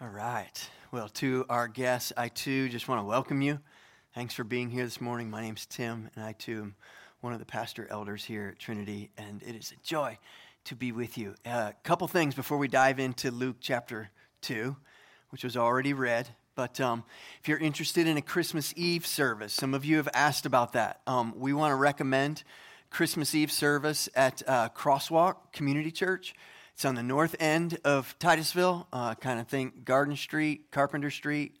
All right. Well, to our guests, I too just want to welcome you. Thanks for being here this morning. My name's Tim, and I too am one of the pastor elders here at Trinity, and it is a joy to be with you. A uh, couple things before we dive into Luke chapter 2, which was already read. But um, if you're interested in a Christmas Eve service, some of you have asked about that. Um, we want to recommend Christmas Eve service at uh, Crosswalk Community Church. It's on the north end of Titusville, uh, kind of think Garden Street, Carpenter Street,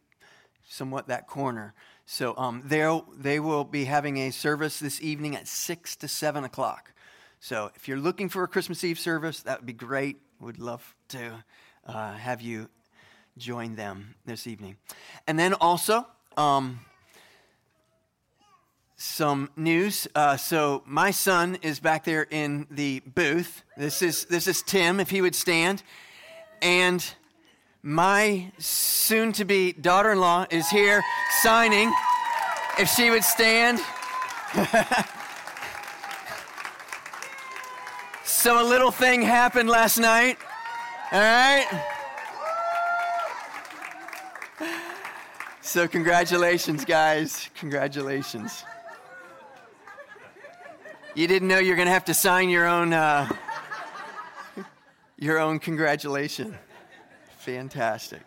somewhat that corner. So um, they will be having a service this evening at 6 to 7 o'clock. So if you're looking for a Christmas Eve service, that would be great. Would love to uh, have you join them this evening. And then also, um, some news. Uh, so my son is back there in the booth. This is this is Tim, if he would stand, and my soon-to-be daughter-in-law is here signing. If she would stand. so a little thing happened last night. All right. So, congratulations, guys. Congratulations. You didn't know you're going to have to sign your own uh, your own congratulation. Fantastic.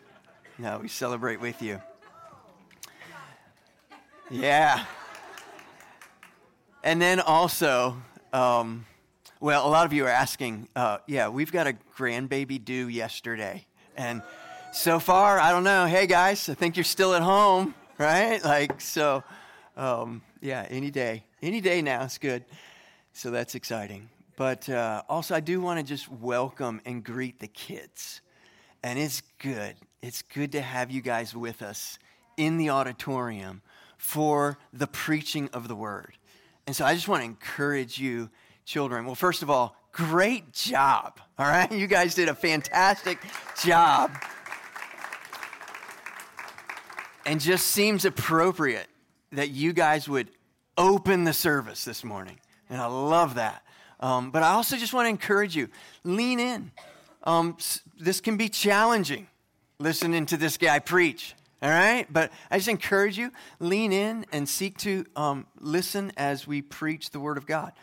No, we celebrate with you. Yeah. And then also, um, well, a lot of you are asking, uh, yeah, we've got a grandbaby due yesterday. And so far, I don't know. Hey, guys, I think you're still at home, right? Like, so, um, yeah, any day. Any day now is good. So that's exciting. But uh, also, I do want to just welcome and greet the kids. And it's good. It's good to have you guys with us in the auditorium for the preaching of the word. And so I just want to encourage you, children. Well, first of all, great job. All right? You guys did a fantastic job. And just seems appropriate that you guys would open the service this morning. And I love that. Um, but I also just want to encourage you lean in. Um, this can be challenging, listening to this guy preach. All right? But I just encourage you, lean in and seek to um, listen as we preach the Word of God.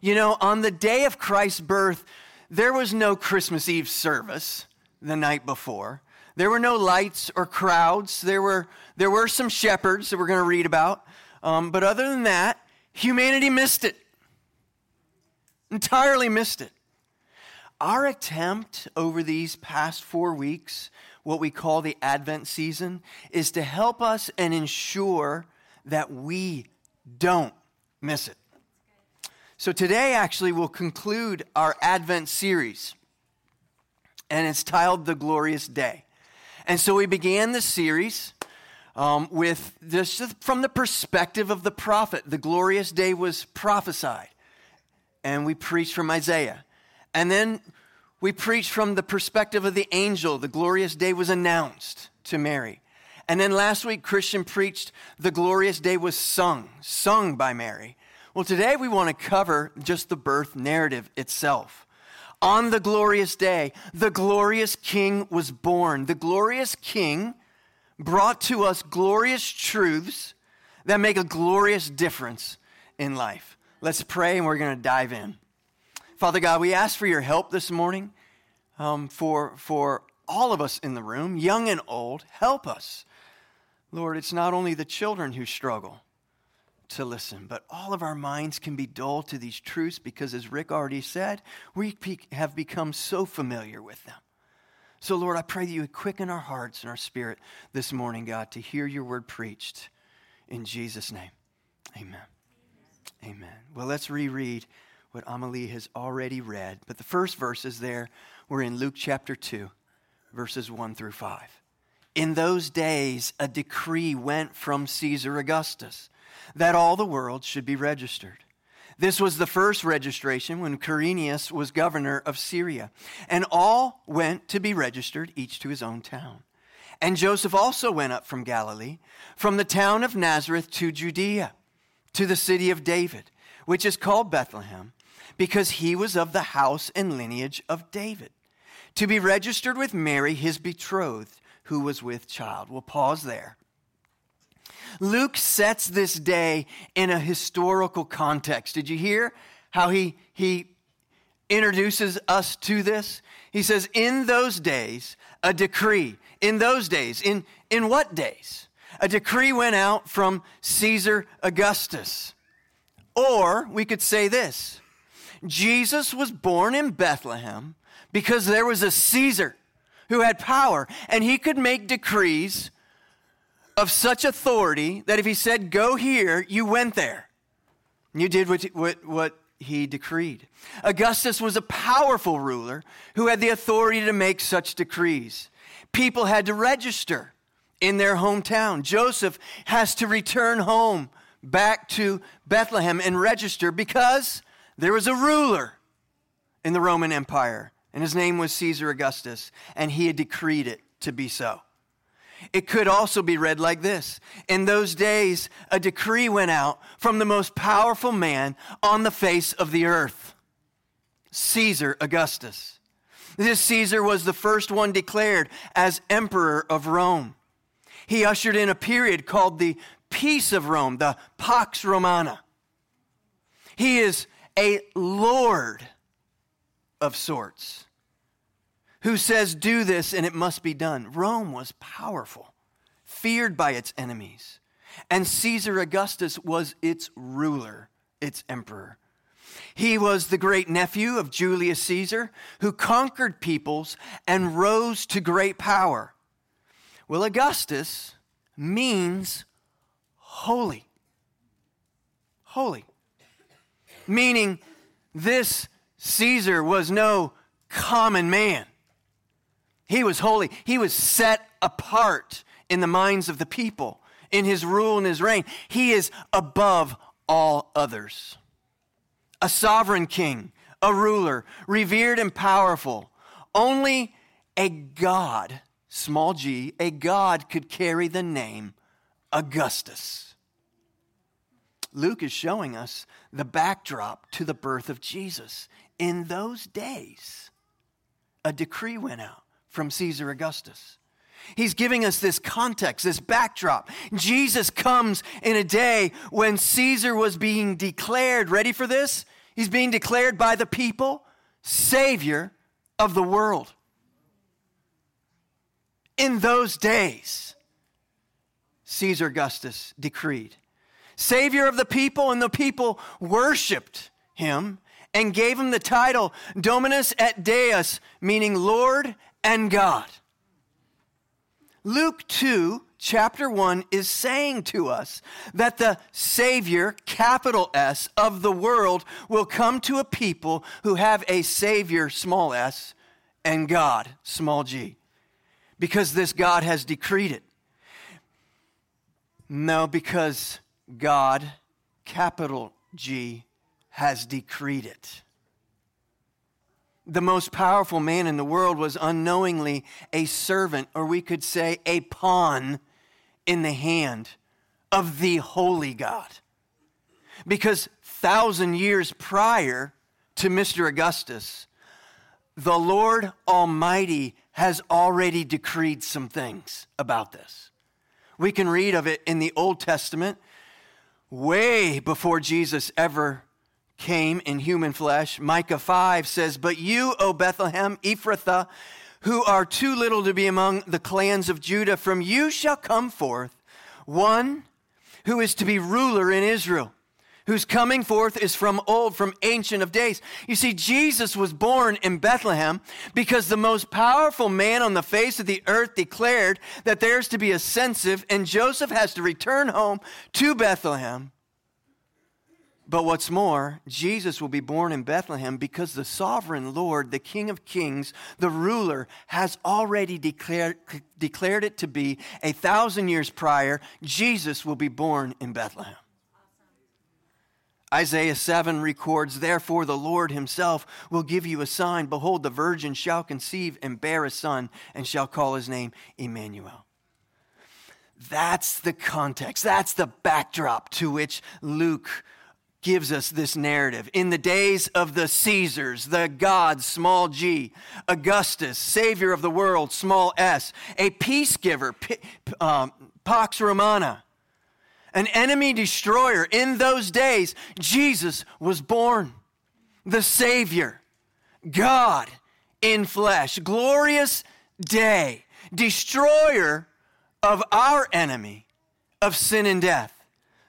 You know, on the day of Christ's birth, there was no Christmas Eve service the night before. There were no lights or crowds. There were, there were some shepherds that we're going to read about. Um, but other than that, humanity missed it entirely missed it. Our attempt over these past four weeks, what we call the Advent season, is to help us and ensure that we don't miss it. So today, actually, we'll conclude our Advent series, and it's titled The Glorious Day. And so we began the series um, with this from the perspective of the prophet. The glorious day was prophesied and we preached from Isaiah. And then we preached from the perspective of the angel. The glorious day was announced to Mary. And then last week, Christian preached the glorious day was sung, sung by Mary. Well, today we want to cover just the birth narrative itself. On the glorious day, the glorious king was born. The glorious king brought to us glorious truths that make a glorious difference in life. Let's pray and we're going to dive in. Father God, we ask for your help this morning um, for, for all of us in the room, young and old. Help us. Lord, it's not only the children who struggle to listen, but all of our minds can be dull to these truths because, as Rick already said, we have become so familiar with them. So, Lord, I pray that you would quicken our hearts and our spirit this morning, God, to hear your word preached. In Jesus' name, amen. Amen. Well, let's reread what Amelie has already read. But the first verses there were in Luke chapter 2, verses 1 through 5. In those days, a decree went from Caesar Augustus that all the world should be registered. This was the first registration when Quirinius was governor of Syria, and all went to be registered, each to his own town. And Joseph also went up from Galilee, from the town of Nazareth to Judea to the city of David, which is called Bethlehem, because he was of the house and lineage of David, to be registered with Mary, his betrothed, who was with child. We'll pause there. Luke sets this day in a historical context. Did you hear how he, he introduces us to this? He says, In those days, a decree. In those days, in, in what days? A decree went out from Caesar Augustus. Or we could say this Jesus was born in Bethlehem because there was a Caesar who had power and he could make decrees of such authority that if he said, Go here, you went there. You did what, what, what he decreed. Augustus was a powerful ruler who had the authority to make such decrees. People had to register in their hometown. Joseph has to return home back to Bethlehem and register because there was a ruler in the Roman Empire, and his name was Caesar Augustus, and he had decreed it to be so. It could also be read like this In those days, a decree went out from the most powerful man on the face of the earth Caesar Augustus. This Caesar was the first one declared as emperor of Rome. He ushered in a period called the Peace of Rome, the Pax Romana. He is a lord of sorts who says, Do this and it must be done. Rome was powerful, feared by its enemies, and Caesar Augustus was its ruler, its emperor. He was the great nephew of Julius Caesar who conquered peoples and rose to great power. Well, Augustus means holy. Holy. Meaning, this Caesar was no common man. He was holy. He was set apart in the minds of the people in his rule and his reign. He is above all others. A sovereign king, a ruler, revered and powerful. Only a God, small g, a God could carry the name Augustus. Luke is showing us the backdrop to the birth of Jesus. In those days, a decree went out from Caesar Augustus. He's giving us this context, this backdrop. Jesus comes in a day when Caesar was being declared, ready for this? He's being declared by the people Savior of the world. In those days, Caesar Augustus decreed, Savior of the people, and the people worshiped him and gave him the title Dominus et Deus, meaning Lord and God. Luke 2, chapter 1, is saying to us that the Savior, capital S, of the world will come to a people who have a Savior, small s, and God, small g, because this God has decreed it. No, because God, capital G, has decreed it the most powerful man in the world was unknowingly a servant, or we could say a pawn in the hand of the holy God. Because thousand years prior to Mr. Augustus, the Lord Almighty has already decreed some things about this. We can read of it in the Old Testament way before Jesus ever came in human flesh. Micah 5 says, But you, O Bethlehem, Ephrathah, who are too little to be among the clans of Judah, from you shall come forth one who is to be ruler in Israel, whose coming forth is from old, from ancient of days. You see, Jesus was born in Bethlehem because the most powerful man on the face of the earth declared that there's to be a census, and Joseph has to return home to Bethlehem but what's more, Jesus will be born in Bethlehem because the sovereign Lord, the King of Kings, the ruler, has already declared, declared it to be a thousand years prior. Jesus will be born in Bethlehem. Isaiah 7 records, Therefore the Lord himself will give you a sign. Behold, the virgin shall conceive and bear a son, and shall call his name Emmanuel. That's the context. That's the backdrop to which Luke gives us this narrative. In the days of the Caesars, the gods, small g, Augustus, savior of the world, small s, a peacegiver, um, Pax Romana, an enemy destroyer. In those days, Jesus was born, the Savior, God in flesh, glorious day, destroyer of our enemy of sin and death,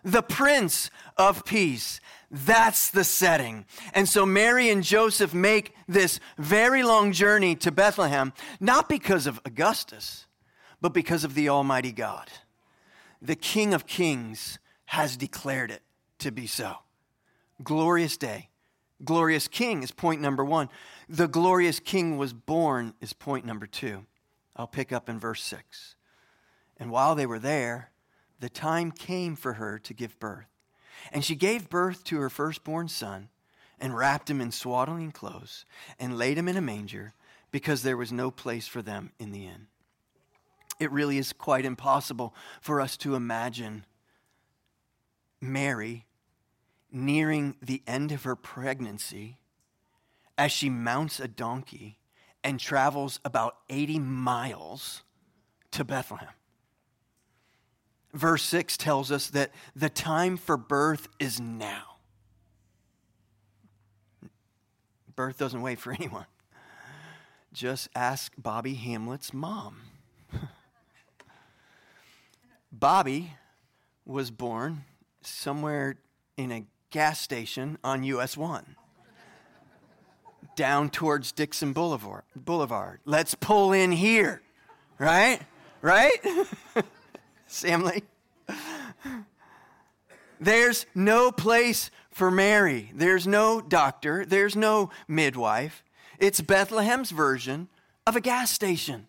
the Prince of Peace. That's the setting. And so Mary and Joseph make this very long journey to Bethlehem, not because of Augustus, but because of the Almighty God. The King of Kings has declared it to be so. Glorious day. Glorious King is point number one. The glorious King was born is point number two. I'll pick up in verse six. And while they were there, the time came for her to give birth. And she gave birth to her firstborn son and wrapped him in swaddling clothes and laid him in a manger because there was no place for them in the inn. It really is quite impossible for us to imagine Mary nearing the end of her pregnancy as she mounts a donkey and travels about 80 miles to Bethlehem. Verse 6 tells us that the time for birth is now. Birth doesn't wait for anyone. Just ask Bobby Hamlet's mom. Bobby was born somewhere in a gas station on US 1 down towards Dixon Boulevard. Boulevard. Let's pull in here, right? Right? Sam? There's no place for Mary. There's no doctor. There's no midwife. It's Bethlehem's version of a gas station.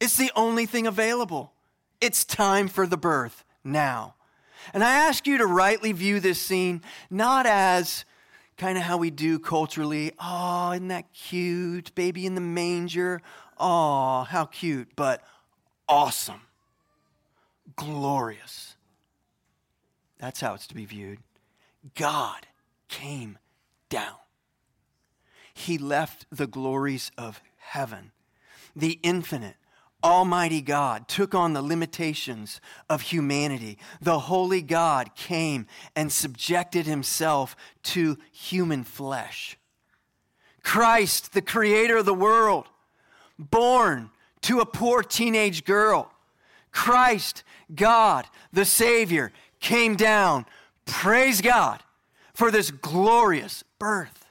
It's the only thing available. It's time for the birth now. And I ask you to rightly view this scene not as kind of how we do culturally. Oh, isn't that cute? Baby in the manger. Oh, how cute. But awesome. Glorious. That's how it's to be viewed. God came down. He left the glories of heaven, the infinite, Almighty God took on the limitations of humanity. The Holy God came and subjected himself to human flesh. Christ, the creator of the world, born to a poor teenage girl. Christ, God, the Savior, came down. Praise God for this glorious birth.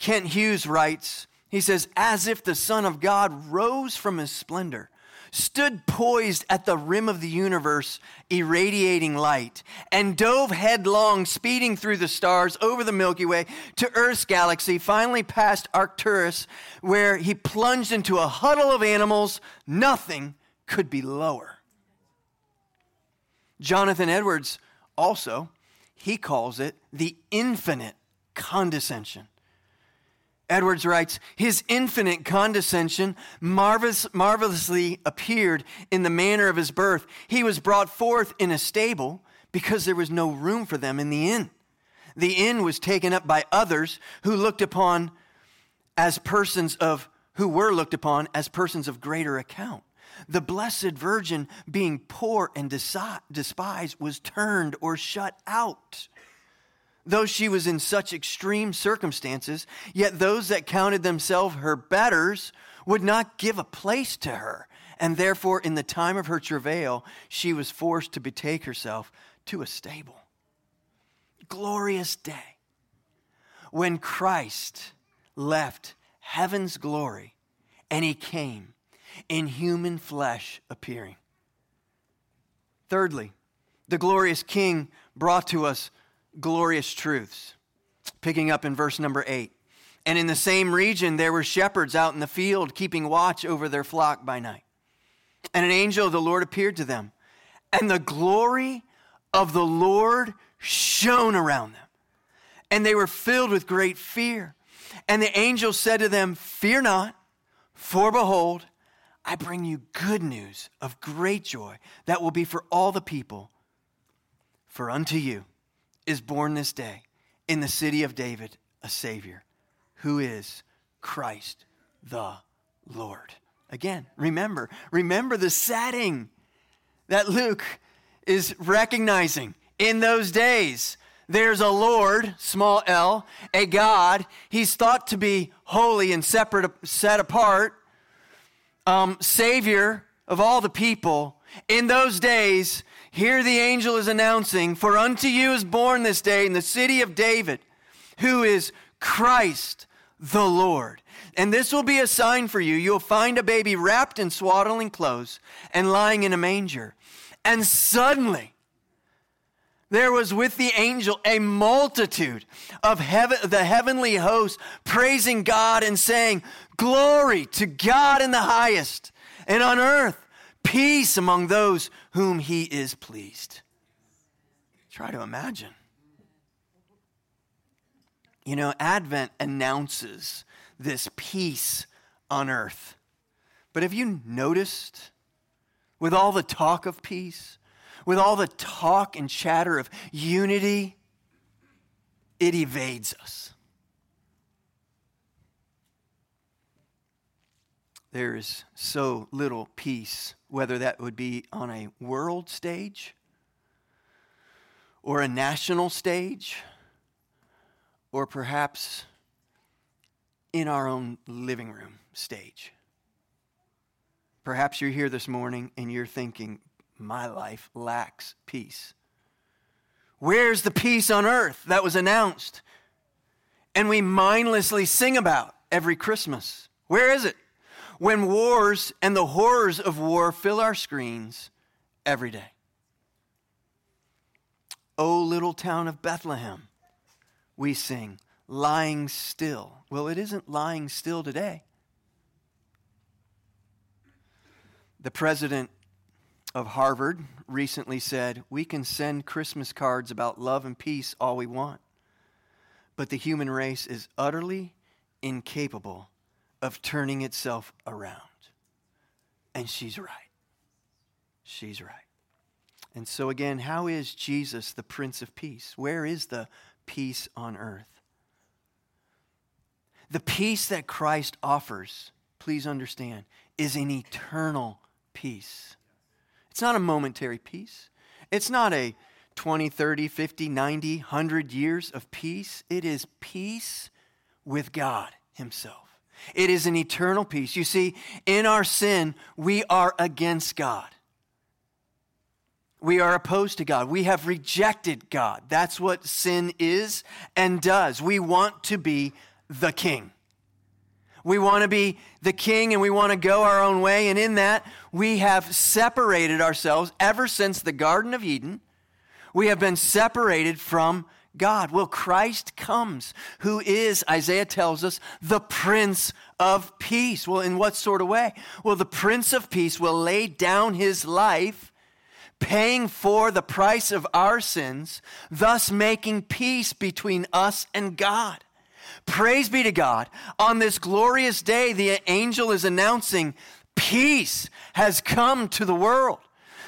Kent Hughes writes, he says, as if the Son of God rose from his splendor, stood poised at the rim of the universe, irradiating light, and dove headlong, speeding through the stars over the Milky Way to Earth's galaxy, finally past Arcturus, where he plunged into a huddle of animals. Nothing could be lower. Jonathan Edwards also, he calls it the infinite condescension. Edwards writes, His infinite condescension marvelous, marvelously appeared in the manner of his birth. He was brought forth in a stable because there was no room for them in the inn. The inn was taken up by others who looked upon as persons of, who were looked upon as persons of greater account. The Blessed Virgin, being poor and despised, was turned or shut out. Though she was in such extreme circumstances, yet those that counted themselves her betters would not give a place to her. And therefore, in the time of her travail, she was forced to betake herself to a stable. Glorious day when Christ left heaven's glory and he came in human flesh appearing. Thirdly, the glorious King brought to us glorious truths. Picking up in verse number eight. And in the same region, there were shepherds out in the field, keeping watch over their flock by night. And an angel of the Lord appeared to them, and the glory of the Lord shone around them. And they were filled with great fear. And the angel said to them, Fear not, for behold, I bring you good news of great joy that will be for all the people. For unto you, is born this day in the city of David a Savior who is Christ the Lord. Again, remember, remember the setting that Luke is recognizing in those days. There's a Lord, small l, a God. He's thought to be holy and separate, set apart, um, Savior of all the people. In those days, here the angel is announcing, For unto you is born this day in the city of David, who is Christ the Lord. And this will be a sign for you. You'll find a baby wrapped in swaddling clothes and lying in a manger. And suddenly, there was with the angel a multitude of heaven, the heavenly host praising God and saying, Glory to God in the highest, and on earth, peace among those whom he is pleased. Try to imagine. You know, Advent announces this peace on earth. But have you noticed, with all the talk of peace, with all the talk and chatter of unity, it evades us. There is so little peace, whether that would be on a world stage or a national stage or perhaps in our own living room stage. Perhaps you're here this morning and you're thinking, my life lacks peace. Where's the peace on earth that was announced and we mindlessly sing about every Christmas? Where is it? When wars and the horrors of war fill our screens every day. O little town of Bethlehem, we sing, lying still. Well, it isn't lying still today. The president of Harvard recently said, We can send Christmas cards about love and peace all we want, but the human race is utterly incapable of turning itself around. And she's right. She's right. And so, again, how is Jesus the Prince of Peace? Where is the peace on earth. The peace that Christ offers, please understand, is an eternal peace. It's not a momentary peace. It's not a 20, 30, 50, 90, 100 years of peace. It is peace with God Himself. It is an eternal peace. You see, in our sin, we are against God. We are opposed to God. We have rejected God. That's what sin is and does. We want to be the king. We want to be the king and we want to go our own way. And in that, we have separated ourselves ever since the Garden of Eden. We have been separated from God. Well, Christ comes, who is, Isaiah tells us, the Prince of Peace. Well, in what sort of way? Well, the Prince of Peace will lay down his life paying for the price of our sins, thus making peace between us and God. Praise be to God. On this glorious day, the angel is announcing peace has come to the world,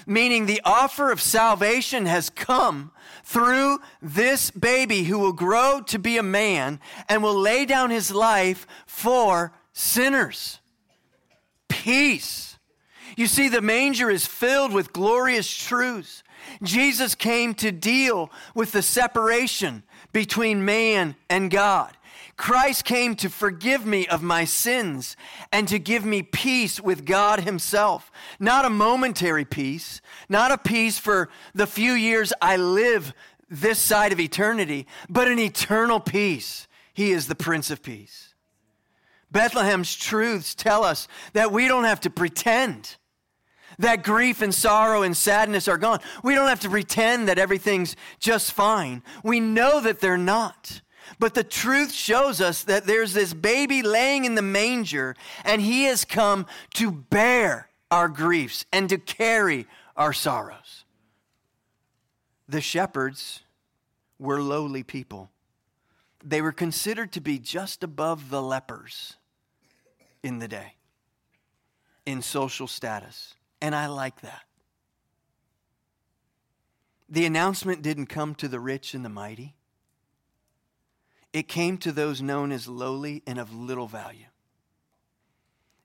meaning the offer of salvation has come through this baby who will grow to be a man and will lay down his life for sinners. Peace. You see, the manger is filled with glorious truths. Jesus came to deal with the separation between man and God. Christ came to forgive me of my sins and to give me peace with God Himself. Not a momentary peace, not a peace for the few years I live this side of eternity, but an eternal peace. He is the Prince of Peace. Bethlehem's truths tell us that we don't have to pretend that grief and sorrow and sadness are gone. We don't have to pretend that everything's just fine. We know that they're not. But the truth shows us that there's this baby laying in the manger, and he has come to bear our griefs and to carry our sorrows. The shepherds were lowly people. They were considered to be just above the lepers in the day in social status. And I like that. the announcement didn't come to the rich and the mighty, it came to those known as lowly and of little value.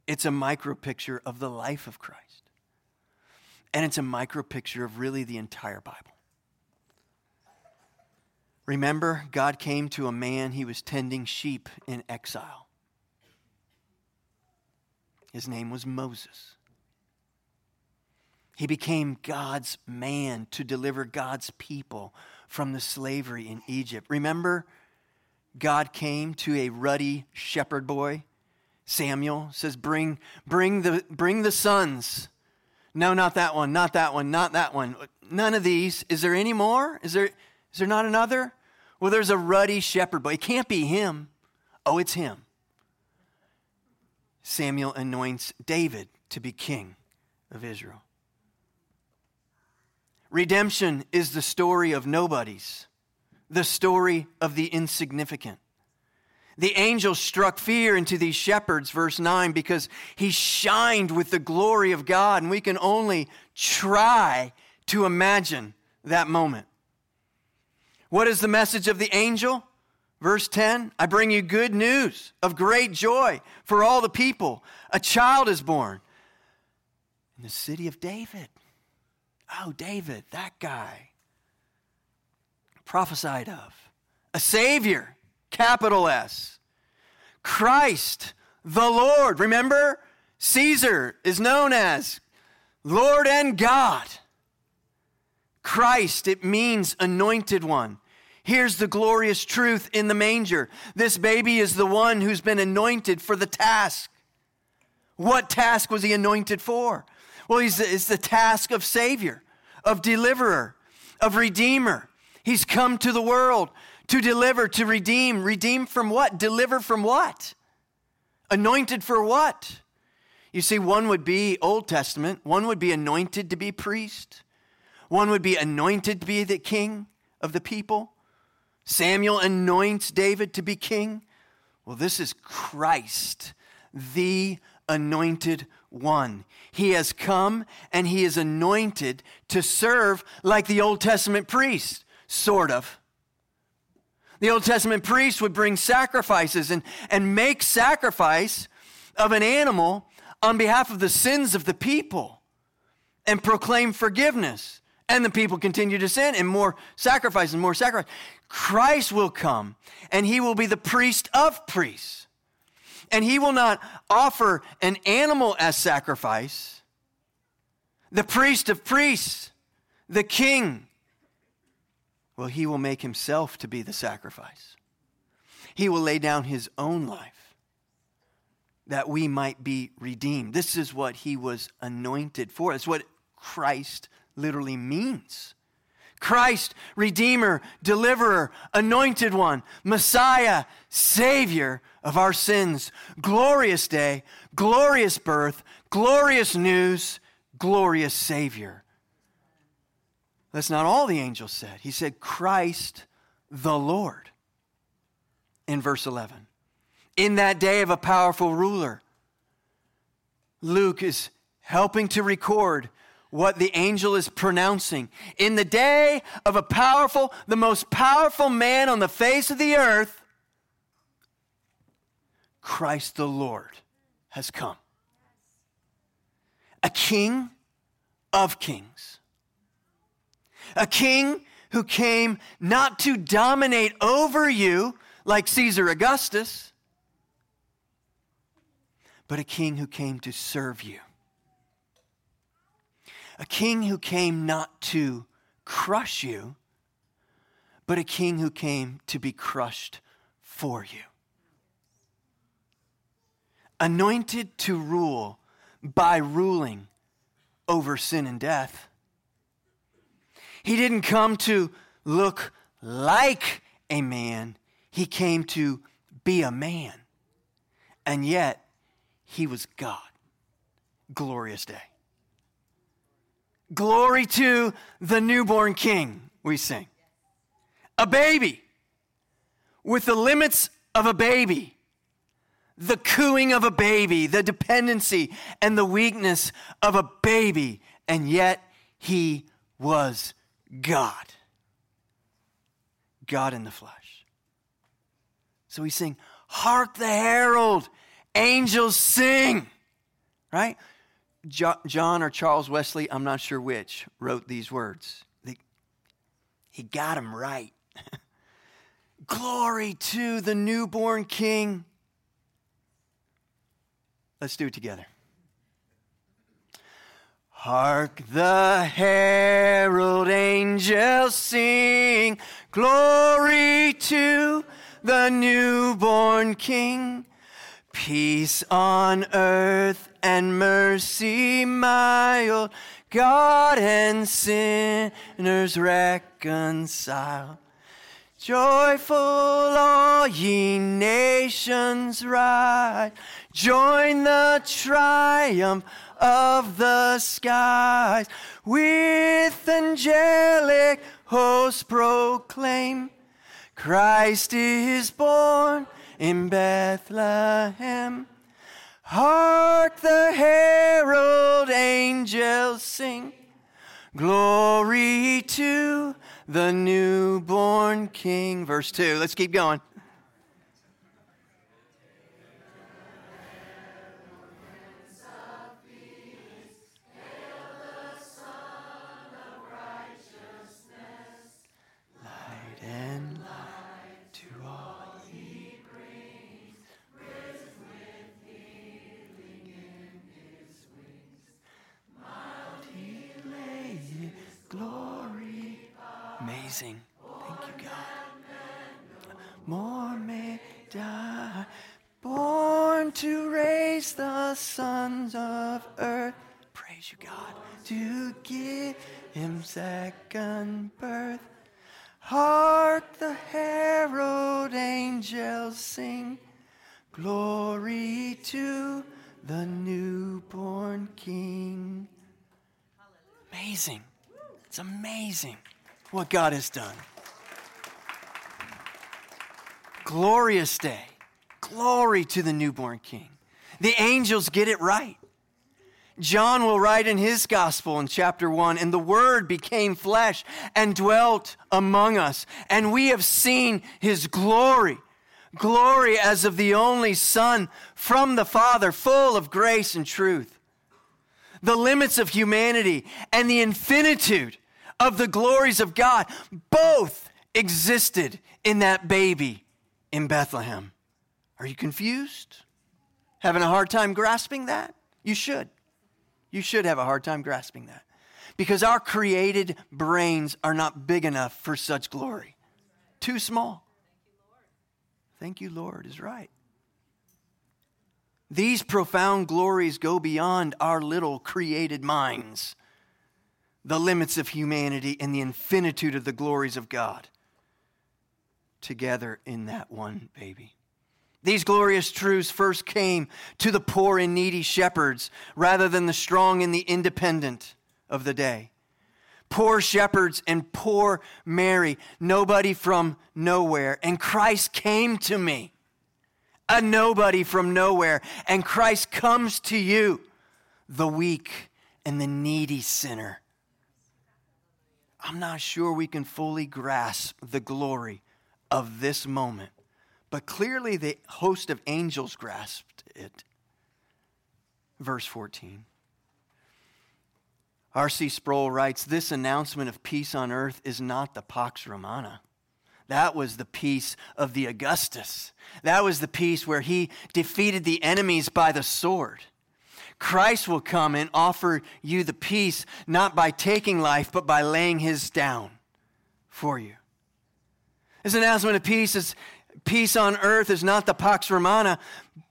It's a micro picture of the life of Christ. And it's a micro picture of really the entire Bible. Remember, God came to a man, he was tending sheep in exile. His name was Moses. He became God's man to deliver God's people from the slavery in Egypt. Remember, God came to a ruddy shepherd boy. Samuel says, Bring, bring, the, bring the sons. No, not that one, not that one, not that one. None of these. Is there any more? Is there, is there not another? Well, there's a ruddy shepherd boy. It can't be him. Oh, it's him. Samuel anoints David to be king of Israel. Redemption is the story of nobodies, the story of the insignificant. The angel struck fear into these shepherds, verse 9, because he shined with the glory of God, and we can only try to imagine that moment. What is the message of the angel? Verse 10 I bring you good news of great joy for all the people. A child is born in the city of David. Oh, David, that guy prophesied of. A Savior, capital S. Christ, the Lord. Remember, Caesar is known as Lord and God. Christ, it means anointed one. Here's the glorious truth in the manger this baby is the one who's been anointed for the task. What task was he anointed for? Well, he's it's the task of Savior, of deliverer, of Redeemer. He's come to the world to deliver, to redeem. Redeem from what? Deliver from what? Anointed for what? You see, one would be Old Testament, one would be anointed to be priest, one would be anointed to be the king of the people. Samuel anoints David to be king. Well, this is Christ, the anointed one. He has come and he is anointed to serve like the Old Testament priest, sort of. The Old Testament priest would bring sacrifices and, and make sacrifice of an animal on behalf of the sins of the people and proclaim forgiveness. And the people continue to sin and more sacrifice and more sacrifice. Christ will come and he will be the priest of priests. And he will not offer an animal as sacrifice. The priest of priests, the king, well, he will make himself to be the sacrifice. He will lay down his own life that we might be redeemed. This is what he was anointed for. It's what Christ literally means. Christ, Redeemer, Deliverer, Anointed One, Messiah, Savior of our sins. Glorious day, glorious birth, glorious news, glorious Savior. That's not all the angel said. He said, Christ the Lord in verse 11. In that day of a powerful ruler, Luke is helping to record what the angel is pronouncing. In the day of a powerful, the most powerful man on the face of the earth, Christ the Lord has come. A king of kings. A king who came not to dominate over you like Caesar Augustus, but a king who came to serve you a king who came not to crush you, but a king who came to be crushed for you. Anointed to rule by ruling over sin and death. He didn't come to look like a man, he came to be a man. And yet, he was God. Glorious day. Glory to the newborn king, we sing. A baby with the limits of a baby, the cooing of a baby, the dependency and the weakness of a baby, and yet he was God. God in the flesh. So we sing, Hark the herald, angels sing, right? John or Charles Wesley, I'm not sure which, wrote these words. He got them right. Glory to the newborn King. Let's do it together. Hark the herald angels sing, glory to the newborn King. Peace on earth and mercy mild, God and sinners reconciled. Joyful all ye nations rise, join the triumph of the skies. With angelic hosts proclaim, Christ is born in Bethlehem. Hark the herald angels sing, Glory to the newborn King. Verse 2. Let's keep going. Die, born to raise the sons of earth. Praise you, God, to give him second birth. Hark the herald angels sing, glory to the newborn King. Amazing. It's amazing what God has done. Glorious day. Glory to the newborn King. The angels get it right. John will write in his gospel in chapter 1 and the word became flesh and dwelt among us, and we have seen his glory. Glory as of the only Son from the Father, full of grace and truth. The limits of humanity and the infinitude of the glories of God, both existed in that baby in Bethlehem. Are you confused? Having a hard time grasping that? You should. You should have a hard time grasping that. Because our created brains are not big enough for such glory. Too small. Thank you, Lord, is right. These profound glories go beyond our little created minds the limits of humanity and the infinitude of the glories of God together in that one baby. These glorious truths first came to the poor and needy shepherds rather than the strong and the independent of the day. Poor shepherds and poor Mary, nobody from nowhere. And Christ came to me, a nobody from nowhere. And Christ comes to you, the weak and the needy sinner. I'm not sure we can fully grasp the glory of this moment, but clearly the host of angels grasped it. Verse 14. R.C. Sproul writes This announcement of peace on earth is not the Pax Romana. That was the peace of the Augustus. That was the peace where he defeated the enemies by the sword. Christ will come and offer you the peace not by taking life, but by laying his down for you. This announcement of peace is peace on earth is not the Pax Romana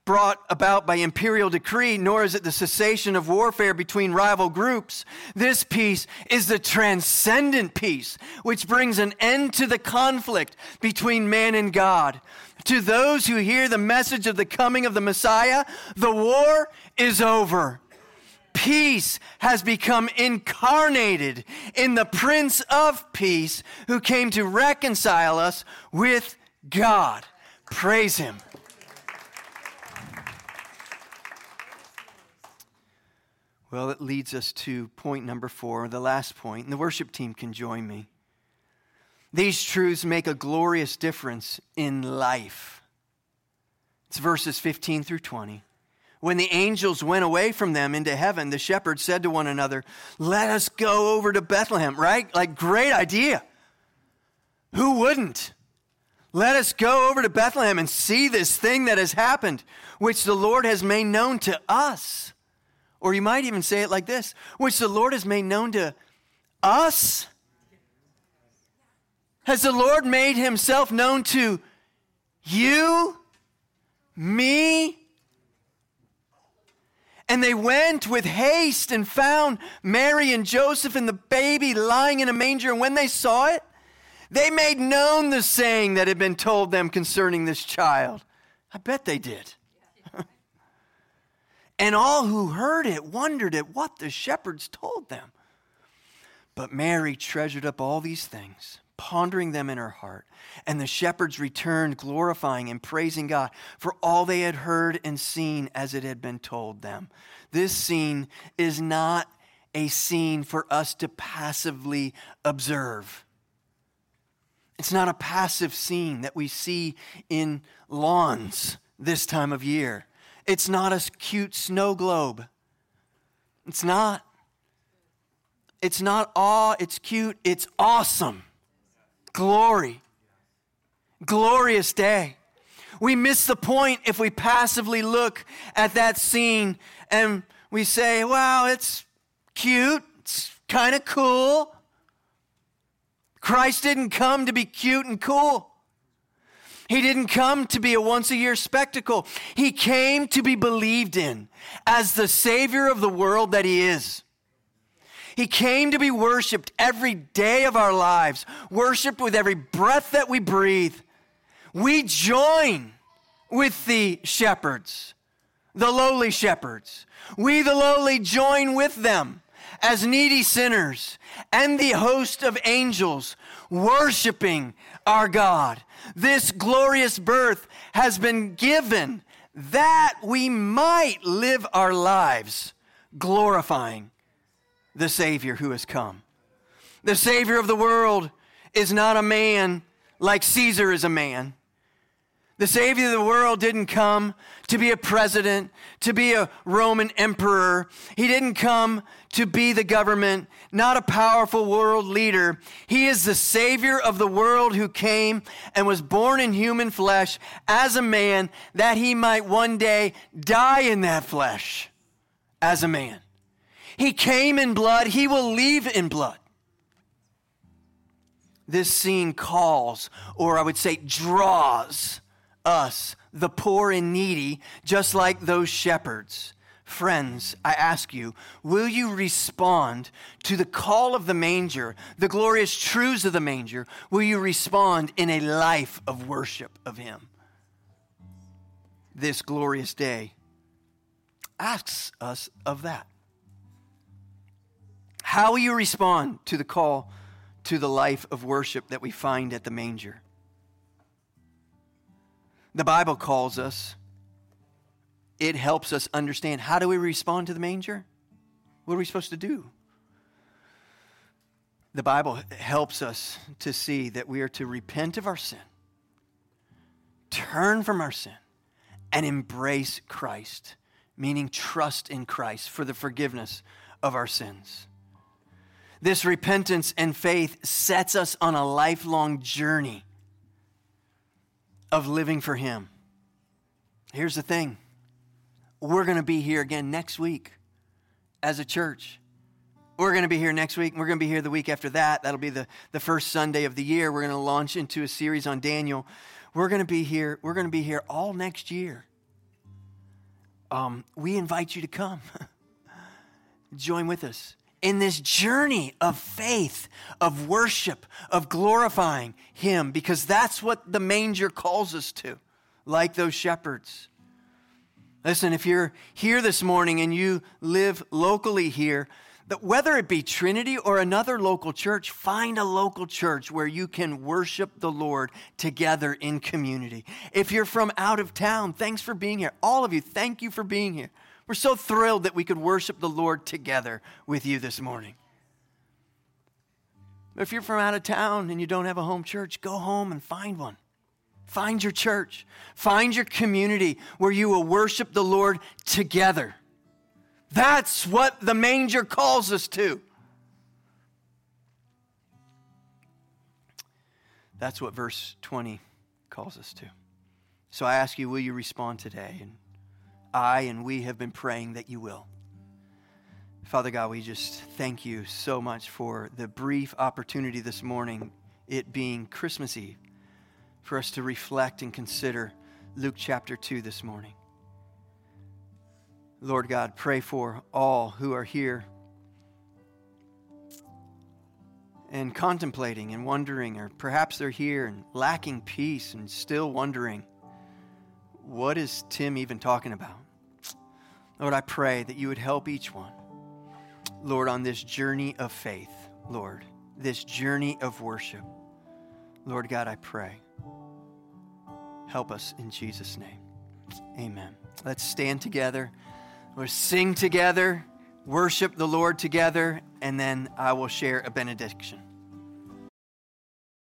brought about by imperial decree, nor is it the cessation of warfare between rival groups. This peace is the transcendent peace, which brings an end to the conflict between man and God. To those who hear the message of the coming of the Messiah, the war is over. Peace has become incarnated in the Prince of Peace who came to reconcile us with God. Praise Him. Well, it leads us to point number four, the last point, and the worship team can join me. These truths make a glorious difference in life. It's verses 15 through 20. When the angels went away from them into heaven, the shepherds said to one another, Let us go over to Bethlehem, right? Like, great idea. Who wouldn't? Let us go over to Bethlehem and see this thing that has happened, which the Lord has made known to us. Or you might even say it like this which the Lord has made known to us. Has the Lord made himself known to you, me? And they went with haste and found Mary and Joseph and the baby lying in a manger. And when they saw it, they made known the saying that had been told them concerning this child. I bet they did. and all who heard it wondered at what the shepherds told them. But Mary treasured up all these things, pondering them in her heart. And the shepherds returned, glorifying and praising God for all they had heard and seen as it had been told them. This scene is not a scene for us to passively observe. It's not a passive scene that we see in lawns this time of year. It's not a cute snow globe. It's not. It's not awe, it's cute, it's awesome. Glory. Glorious day. We miss the point if we passively look at that scene and we say, wow, it's cute, it's kind of cool. Christ didn't come to be cute and cool. He didn't come to be a once a year spectacle. He came to be believed in as the Savior of the world that He is. He came to be worshiped every day of our lives, worshiped with every breath that we breathe. We join with the shepherds, the lowly shepherds. We, the lowly, join with them as needy sinners and the host of angels worshiping our God. This glorious birth has been given that we might live our lives glorifying the Savior who has come. The Savior of the world is not a man like Caesar is a man. The Savior of the world didn't come to be a president, to be a Roman emperor. He didn't come to be the government, not a powerful world leader. He is the Savior of the world who came and was born in human flesh as a man that he might one day die in that flesh as a man. He came in blood, he will leave in blood. This scene calls, or I would say draws, us, the poor and needy, just like those shepherds. Friends, I ask you, will you respond to the call of the manger, the glorious truths of the manger? Will you respond in a life of worship of Him? This glorious day asks us of that. How will you respond to the call to the life of worship that we find at the manger? The Bible calls us, it helps us understand how do we respond to the manger? What are we supposed to do? The Bible helps us to see that we are to repent of our sin, turn from our sin, and embrace Christ, meaning trust in Christ for the forgiveness of our sins. This repentance and faith sets us on a lifelong journey of living for Him. Here's the thing we're going to be here again next week as a church. We're going to be here next week. We're going to be here the week after that. That'll be the, the first Sunday of the year. We're going to launch into a series on Daniel. We're going to be here. We're going to be here all next year. Um, we invite you to come. Join with us in this journey of faith, of worship, of glorifying Him, because that's what the manger calls us to, like those shepherds. Listen, if you're here this morning and you live locally here, that whether it be Trinity or another local church, find a local church where you can worship the Lord together in community. If you're from out of town, thanks for being here. All of you, thank you for being here. We're so thrilled that we could worship the Lord together with you this morning. If you're from out of town and you don't have a home church, go home and find one. Find your church. Find your community where you will worship the Lord together. That's what the manger calls us to. That's what verse 20 calls us to. So I ask you, will you respond today? I and we have been praying that you will. Father God, we just thank you so much for the brief opportunity this morning, it being Christmas Eve, for us to reflect and consider Luke chapter 2 this morning. Lord God, pray for all who are here and contemplating and wondering, or perhaps they're here and lacking peace and still wondering, what is Tim even talking about? Lord, I pray that you would help each one. Lord, on this journey of faith, Lord, this journey of worship. Lord God, I pray. Help us in Jesus' name. Amen. Let's stand together. Let's sing together, worship the Lord together, and then I will share a benediction.